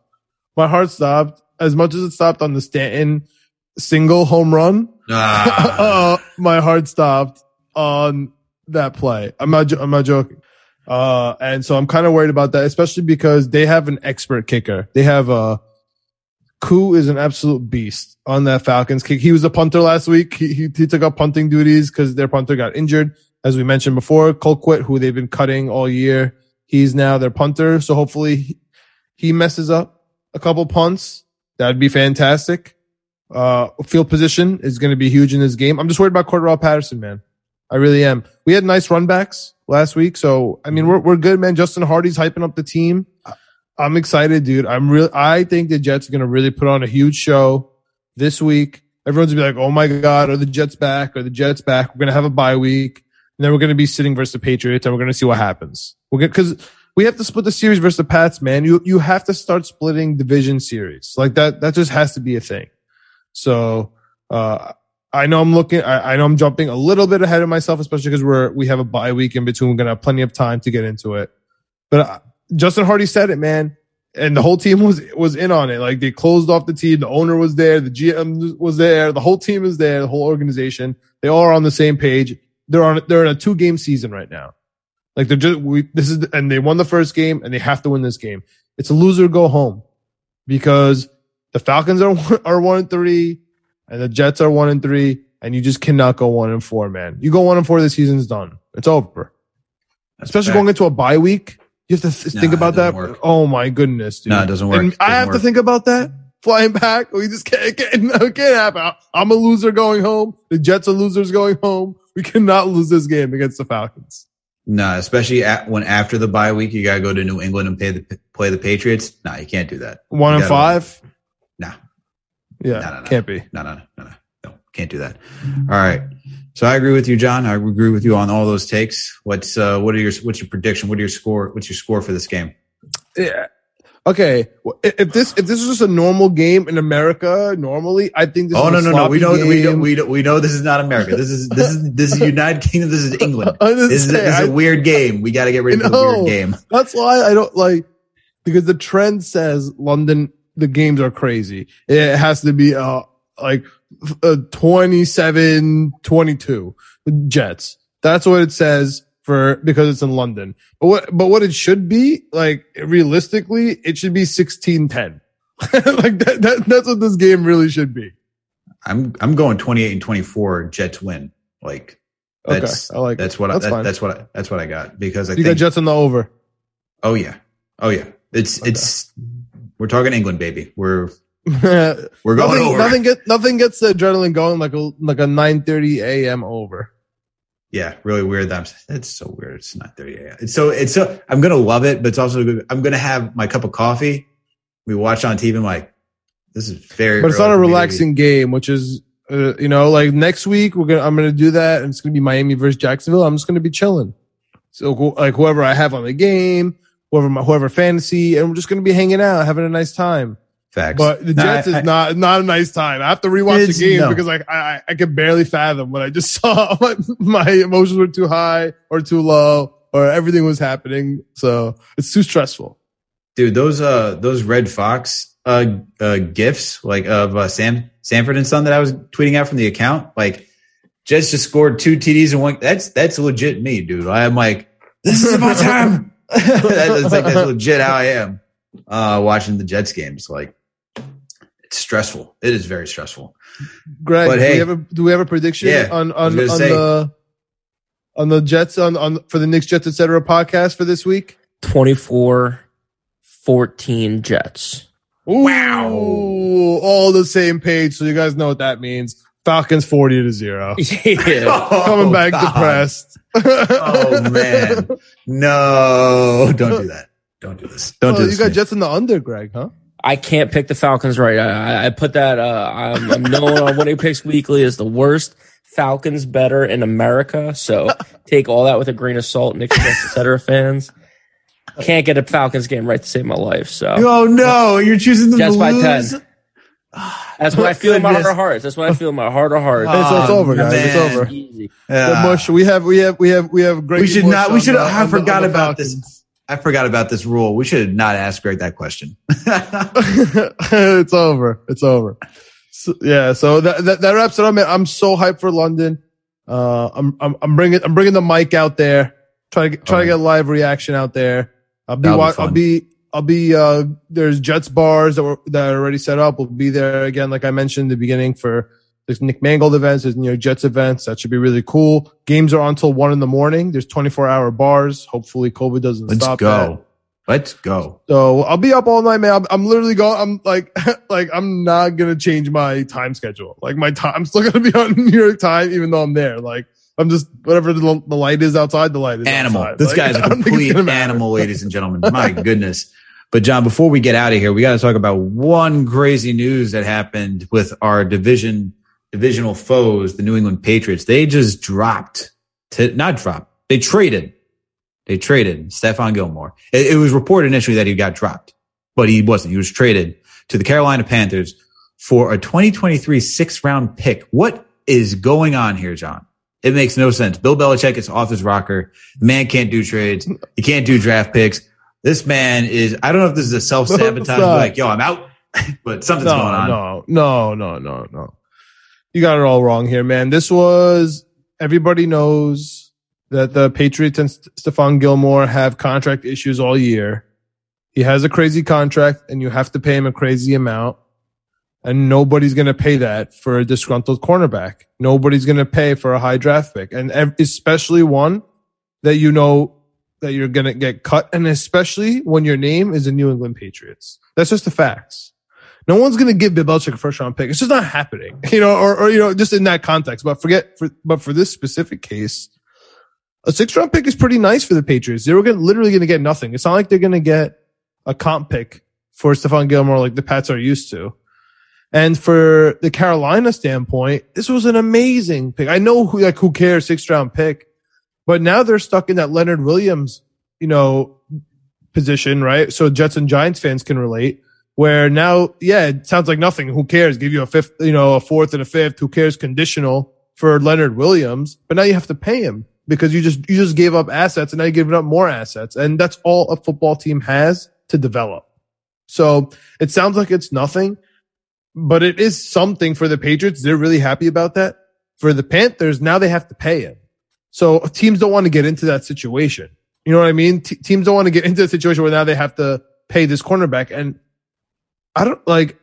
My heart stopped as much as it stopped on the Stanton single home run. Ah. uh, my heart stopped on that play. I'm not, I'm not joking. Uh, and so I'm kind of worried about that, especially because they have an expert kicker. They have a Koo is an absolute beast on that Falcons kick. He was a punter last week. He, he, he took up punting duties because their punter got injured. As we mentioned before, Colquitt, who they've been cutting all year, he's now their punter. So hopefully he, messes up a couple punts. That'd be fantastic. Uh, field position is going to be huge in this game. I'm just worried about Cordarrelle Patterson, man. I really am. We had nice run backs last week. So, I mean, we're, we're good, man. Justin Hardy's hyping up the team. I'm excited, dude. I'm real. I think the Jets are going to really put on a huge show this week. Everyone's gonna be like, "Oh my god, are the Jets back? Are the Jets back?" We're gonna have a bye week, and then we're gonna be sitting versus the Patriots, and we're gonna see what happens. We're because we have to split the series versus the Pats, man. You you have to start splitting division series like that. That just has to be a thing. So uh, I know I'm looking. I, I know I'm jumping a little bit ahead of myself, especially because we're we have a bye week in between. We're gonna have plenty of time to get into it. But uh, Justin Hardy said it, man, and the whole team was was in on it. Like they closed off the team. The owner was there. The GM was there. The whole team is there. The whole organization. They all are on the same page. They're on. They're in a two game season right now. Like they're just we. This is and they won the first game and they have to win this game. It's a loser go home because the Falcons are are one and three and the Jets are one and three. and you just cannot go one and four, man. You go one and four, the season's done. It's over. That's Especially fact. going into a bye week. You have to th- Nah, think about that. work. Oh my goodness, dude. No, it doesn't work. It I doesn't have to think about that. Flying back. We just can't, can't, it can't happen. I'm a loser going home. The Jets are losers going home. We cannot lose this game against the Falcons. No, especially at, when after the bye week, you got to go to New England and pay the, play the Patriots. No, you can't do that. One and five. No, Yeah, No, no, no. can't be. no, no, no, no, no, can't do that. All right. So I agree with you, John. I agree with you on all those takes. What's uh, what are your what's your prediction? What are your score? What's your score for this game? Yeah. Okay. If this if this is just a normal game in America, normally I think this. Oh is no a no no! We know we know we know we know this is not America. This is this is this is United Kingdom. This is England. This is, this is a weird game. We got to get rid of the weird game. That's why I don't like because the trend says London. The games are crazy. It has to be uh like uh, 27, 22 Jets. That's what it says for because it's in London. But what but what it should be like realistically, it should be 16-10. like that, that that's what this game really should be. I'm I'm going 28 and 24. Jets win. Like that's okay, I like that's it. what I, That's that, that's what I, that's what I got because I You got think Jets on the over. oh yeah oh yeah it's Okay. it's we're talking England baby. We're we're going over. nothing get nothing gets the adrenaline going like a like a 9:30 a.m. over. Yeah, really weird. That I'm, it's so weird. It's not 30 a.m. It's so it's so I'm gonna love it, but it's also. I'm gonna have my cup of coffee. We watch on TV. I'm like, this is very. But it's not a for me to be- relaxing game, which is uh, you know like next week we're gonna I'm gonna do that and it's gonna be Miami versus Jacksonville. I'm just gonna be chilling. So like whoever I have on the game, whoever my whoever fantasy, and we're just gonna be hanging out, having a nice time. Facts. But the No, Jets I- is not not a nice time. I have to rewatch the game no. because like I I, I could barely fathom what I just saw. My, my emotions were too high or too low, or everything was happening. So it's too stressful. dude those uh those Redd Foxx uh uh gifs like of uh sam sanford and son that i was tweeting out from the account like jets just scored two tds and one that's that's legit me dude i'm like this is my time that's like that's legit how i am uh watching the jets games like it's stressful it is very stressful Greg, But do, we have a, do we have a prediction Yeah, on on, on say. the on the Jets on on for the Knicks Jets etc. podcast for this week? 24 14 Jets. Wow, all the same page, so you guys know what that means. Falcons forty to zero, Yeah. Oh, coming Oh, back God. depressed. oh man no don't do that don't do this don't Oh, do you got to. Jets in the under, Greg, huh? I can't pick the Falcons right. I, I- I put that. Uh, I'm, I'm known on winning picks weekly as the worst Falcons better in America. So take all that with a grain of salt, Knicks, Jets, etc. Fans. Can't get a Falcons game right to save my life. So oh no you're choosing them Jets to by lose 10. that's what I feel in my heart of hearts. That's what I feel in my heart of hearts. It's, it's over, guys. It's over. Easy. Yeah. Mush. We have we have we have we have great. We should not- we should- the- I on the- forgot on the about this. I forgot about this rule. We should not ask Greg that question. it's over. It's over. So, yeah. So that, that that wraps it up. Man. I'm so hyped for London. Uh, I'm I'm I'm bringing I'm bringing the mic out there. Try to get, try to get a live reaction out there. I'll be wa- I'll be I'll be uh there's Jets bars that were that are already set up. We'll be there again, like I mentioned in the beginning for there's Nick Mangold events, there's you know Jets events. That should be really cool. Games are on until one in the morning. There's 24 hour bars. Hopefully COVID doesn't Let's stop go. that. Let's go. So I'll be up all night, man. I'm, I'm literally going. I'm like, like I'm not gonna change my time schedule. Like my time, I'm still gonna be on New York time, even though I'm there. Like I'm just whatever the, the light is outside. The light is Animal. outside. This Like, guy's a don't think it's complete animal, ladies and gentlemen. My goodness. But John, before we get out of here, we got to talk about one crazy news that happened with our division divisional foes, the New England Patriots. They just dropped to not drop. They traded. They traded Stephon Gilmore. It, it was reported initially that he got dropped, but he wasn't. He was traded to the Carolina Panthers for a 2023 sixth round pick. What is going on here, John? It makes no sense. Bill Belichick is off his rocker. The man can't do trades. He can't do draft picks. This man is, I don't know if this is a self sabotage, like, yo, I'm out, but something's no, going on. No, no, no, no, no. You got it all wrong here, man. This was everybody knows that the Patriots and St- Stephon Gilmore have contract issues all year. He has a crazy contract and you have to pay him a crazy amount. And nobody's going to pay that for a disgruntled cornerback. Nobody's going to pay for a high draft pick. And especially one that you know that you're going to get cut. And especially when your name is the New England Patriots. That's just the facts. No one's going to give Belichick a first round pick. It's just not happening, you know, or, or, you know, just in that context. But forget, for, but for this specific case, a six round pick is pretty nice for the Patriots. They were gonna, literally going to get nothing. It's not like they're going to get a comp pick for Stephon Gilmore like the Pats are used to. And for the Carolina standpoint, this was an amazing pick. I know who, like, who cares, six round pick, but now they're stuck in that Leonard Williams, you know, position, right? So Jets and Giants fans can relate where now, yeah, it sounds like nothing. Who cares? Give you a fifth, you know, a fourth and a fifth. Who cares? Conditional for Leonard Williams, but now you have to pay him because you just, you just gave up assets and now you're giving up more assets. And that's all a football team has to develop. So it sounds like it's nothing, but it is something for the Patriots. They're really happy about that. For the Panthers, now they have to pay him. So teams don't want to get into that situation. You know what I mean? T- teams don't want to get into a situation where now they have to pay this cornerback. And I don't like,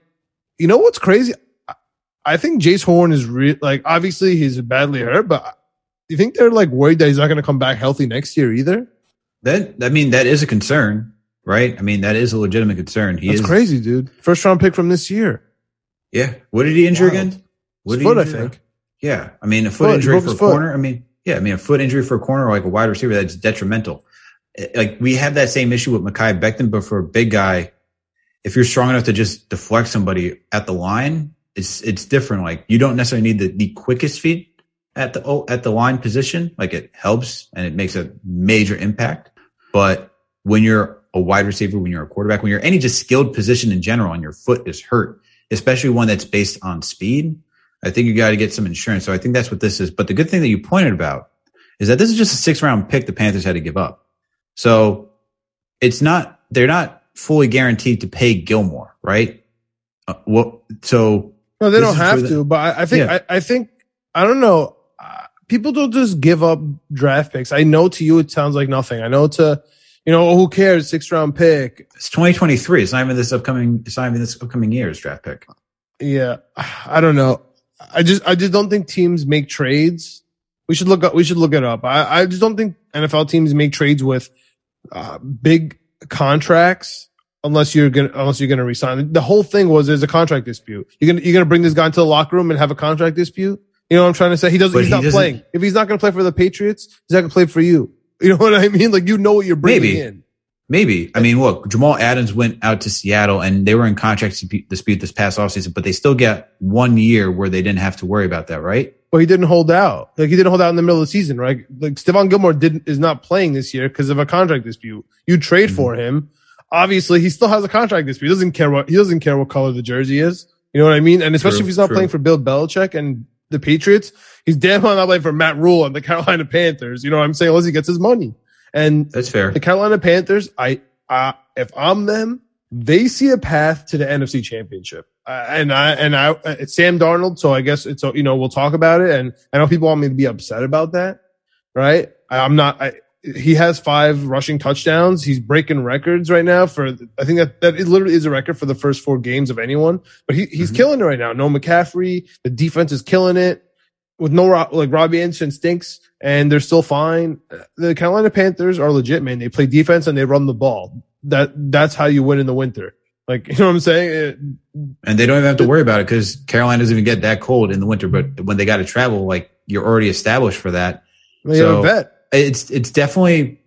you know what's crazy? I think Jaycee Horn is real. Like, obviously he's badly hurt, but do you think they're like worried that he's not going to come back healthy next year either? That I mean, that is a concern, right? I mean, that is a legitimate concern. He That's is crazy, dude. First round pick from this year. Yeah. What did he injure Wild. again? What foot, he I think. Yeah. I mean, a foot Foot, injury for a foot. corner. I mean, yeah. I mean, a foot injury for a corner or like a wide receiver that's detrimental. Eh, Like we have that same issue with Mekhi Becton, but for a big guy, if you're strong enough to just deflect somebody at the line, it's it's different. Like you don't necessarily need the, the quickest feet at the oh, at the line position. Like it helps and it makes a major impact. But when you're a wide receiver, when you're a quarterback, when you're any just skilled position in general, and your foot is hurt, especially one that's based on speed, I think you got to get some insurance. So I think that's what this is. But the good thing that you pointed about is that this is just a six round pick the Panthers had to give up. So it's not, they're not fully guaranteed to pay Gilmore, right? Uh, well, so No, they don't have to, but I, I think, Yeah. I, I think, I don't know. Uh, people don't just give up draft picks. I know to you it sounds like nothing. I know to, you know, who cares? Six round pick. it's 2023. It's not even this upcoming, it's not even this upcoming year's draft pick. Yeah, I don't know. I just, I just don't think teams make trades. We should look up. We should look it up. I, I just don't think NFL teams make trades with uh, big contracts unless you're gonna unless you're gonna resign. The whole thing was there's a contract dispute. You're gonna you're gonna bring this guy into the locker room and have a contract dispute. You know what I'm trying to say? He doesn't. But he's he not doesn't- playing. If he's not gonna play for the Patriots, he's not gonna play for you. You know what I mean? Like you know what you're bringing Maybe. in. Maybe. I mean, look, Jamal Adams went out to Seattle and they were in contract dispute this past offseason, but they still get one year where they didn't have to worry about that, right? Well, he didn't hold out. Like he didn't hold out in the middle of the season, right? Like Stephon Gilmore didn't is not playing this year because of a contract dispute. You trade for mm-hmm. him. Obviously, he still has a contract dispute. He doesn't care what he doesn't care what color the jersey is. You know what I mean? And especially True, if he's not true. playing for Bill Belichick and the Patriots, he's damn well not playing for Matt Rhule and the Carolina Panthers. You know what I'm saying? Unless he gets his money. And That's fair. the Carolina Panthers, I, uh, if I'm them, they see a path to the NFC Championship. Uh, and I and I, it's Sam Darnold, so I guess it's you know we'll talk about it. And I know people want me to be upset about that, right? I, I'm not. I, he has five rushing touchdowns. He's breaking records right now for. I think that that it literally is a record for the first four games of anyone. But he, he's Mhm. killing it right now. No McCaffrey. The defense is killing it with no like Robbie Anderson stinks, and they're still fine. The Carolina Panthers are legit, man. They play defense and they run the ball. That that's how you win in the winter. Like you know what I'm saying? It- And they don't even have to worry about it because Carolina doesn't even get that cold in the winter. But when they got to travel, like you're already established for that. they have So- a vet. It's it's definitely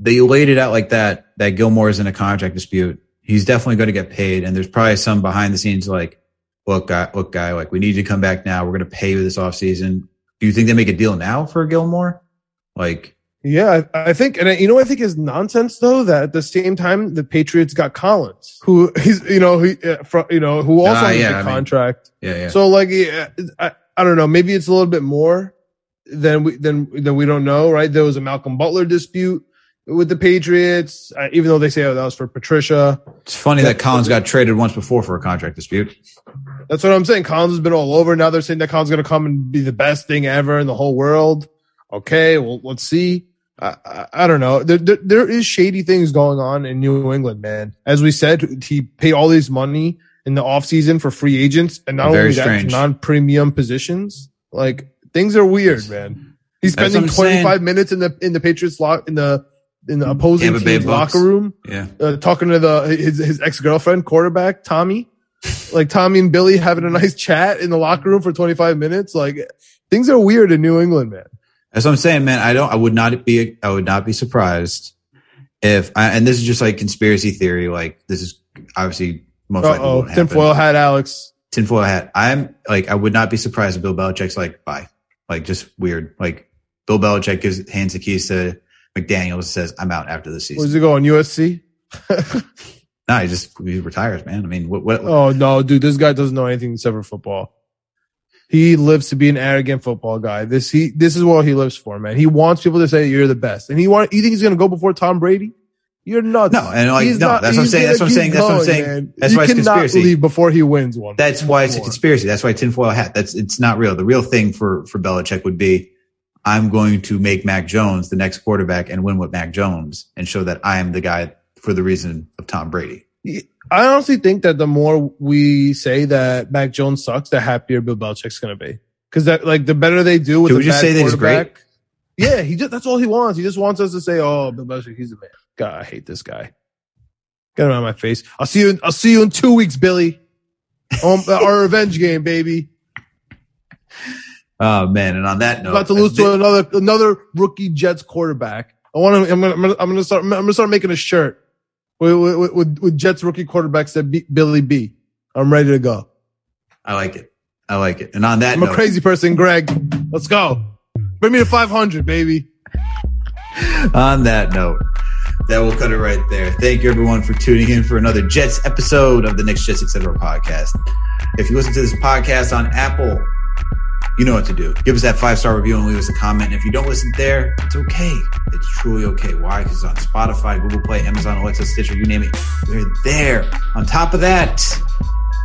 they laid it out like that. That Gilmore is in a contract dispute. He's definitely going to get paid, and there's probably some behind the scenes like, look, guy, look, guy, like we need you to come back now. We're going to pay you this offseason. Do you think they make a deal now for Gilmore? Like, Yeah, I, think, and I, you know, what I think is nonsense though that at the same time the Patriots got Collins, who he's you know who uh, fro- you know who also has yeah, a I mean- contract. yeah, yeah. So like, yeah, I, I don't know. Maybe it's a little bit more than we then then we don't know. Right? There was a Malcolm Butler dispute with the Patriots, uh, even though they say oh, that was for Patricia. it's funny that Collins got traded once before for a contract dispute. That's what I'm saying. Collins has been all over. Now they're saying that Collins is going to come and be the best thing ever in the whole world. Okay, well, let's see. I, I, I don't know. There, there, there is shady things going on in New England, man. As we said, he paid all this money in the offseason for free agents and not Very only that, non-premium positions. Like things are weird, man. He's That's spending what I'm saying. 25 minutes in the in the Patriots lock in the in the opposing Tampa team's locker room, Yeah. uh, talking to the his his ex girlfriend quarterback Tommy, like Tommy and Billy having a nice chat in the locker room for 25 minutes. Like things are weird in New England, man. That's what I'm saying, man. I don't. I would not be. I would not be surprised if. I, and this is just like conspiracy theory. Like this is obviously most Uh likely oh, tinfoil hat, Alex. Tinfoil hat. I'm like. I would not be surprised if Bill Belichick's like bye. Like just weird. Like Bill Belichick gives hands the keys to McDaniels and says I'm out after the season. Where's he going? USC? No, he just he retires, man. I mean, what? what Oh no, dude, this guy doesn't know anything except for football. He lives to be an arrogant football guy. This he this is what he lives for, man. He wants people to say you're the best, and he want you think he's gonna go before Tom Brady? You're nuts. No, and, like, no, that's what I'm saying, that's what I'm saying, that's what I'm saying. man. That's you why it's conspiracy. before he wins one. That's why it's a conspiracy. That's why tinfoil hat. That's it's not real. The real thing for for Belichick would be, I'm going to make Mac Jones the next quarterback and win with Mac Jones and show that I am the guy for the reason of Tom Brady. I honestly think that the more we say that Mac Jones sucks, the happier Bill Belichick's gonna be. Because that like the better they do with Can the we just say that he's great? Yeah, he just that's all he wants. He just wants us to say, "Oh, Bill Belichick, he's the man." God, I hate this guy. Get him out of my face. I'll see you. In, I'll see you in two weeks, Billy. Um, our revenge game, baby. Oh man! And on that note, About to lose to another another rookie Jets quarterback. I want to. I'm gonna. I'm gonna, I'm gonna start. I'm gonna start making a shirt with with, with, with Jets rookie quarterbacks that beat Billy B. I'm ready to go. I like it. I like it. And on that note I'm a crazy person, Greg. Let's go. Bring me to 500, baby. on that note, that will cut it right there. Thank you everyone for tuning in for another Jets episode of the Knicks Jets Etc. podcast. If you listen to this podcast on Apple, you know what to do. Give us that five star review and leave us a comment. And if you don't listen there, it's okay. It's truly okay. Why? Because on Spotify, Google Play, Amazon, Alexa, Stitcher, you name it. We're there. On top of that,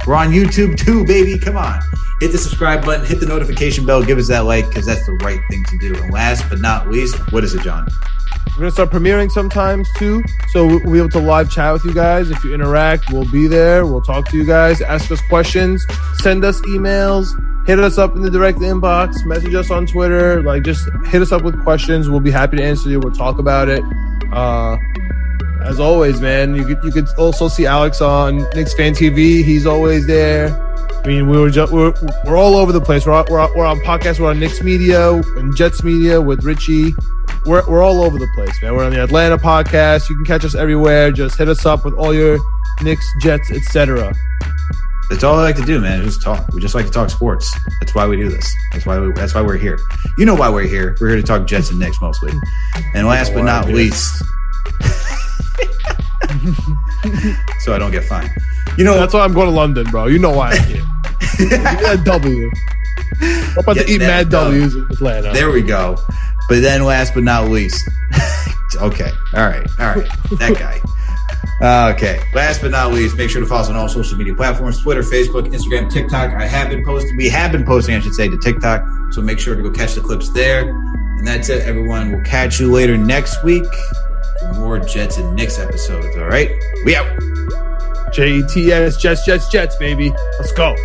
we're on YouTube too, baby. Come on. Hit the subscribe button, hit the notification bell, give us that like, because that's the right thing to do. And last but not least, what is it, John? We're gonna start premiering sometimes too, so we'll be able to live chat with you guys. If you interact, we'll be there. We'll talk to you guys, ask us questions, send us emails, hit us up in the direct inbox, message us on Twitter. Like, just hit us up with questions. We'll be happy to answer you. We'll talk about it. Uh, as always, man, you could you could also see Alex on Knicks Fan TV. He's always there. I mean, we were just we're, we're all over the place. We're, we're, we're on podcasts. We're on Knicks Media and Jets Media with Richie. We're, we're all over the place, man. We're on the Atlanta podcast. You can catch us everywhere. Just hit us up with all your Knicks, Jets, etc. That's all I like to do, man. Just talk. We just like to talk sports. That's why we do this. That's why we, that's why we're here. You know why we're here. We're here to talk Jets and Knicks mostly. And last but not least, so I don't get fined. You know, That's why I'm going to London, bro. You know why I'm here. That W. I'm about Get to eat mad. W's in Atlanta. there we go. But then last but not least, okay, all right, all right, that guy. Uh, okay. Last but not least, make sure to follow us on all social media platforms: Twitter, Facebook, Instagram, TikTok. I have been posting. We have been posting, I should say, to TikTok. So make sure to go catch the clips there. And that's it, everyone. We'll catch you later next week for more Jets and Knicks episodes. All right, we out. J E T S Jets, Jets, Jets, baby. Let's go.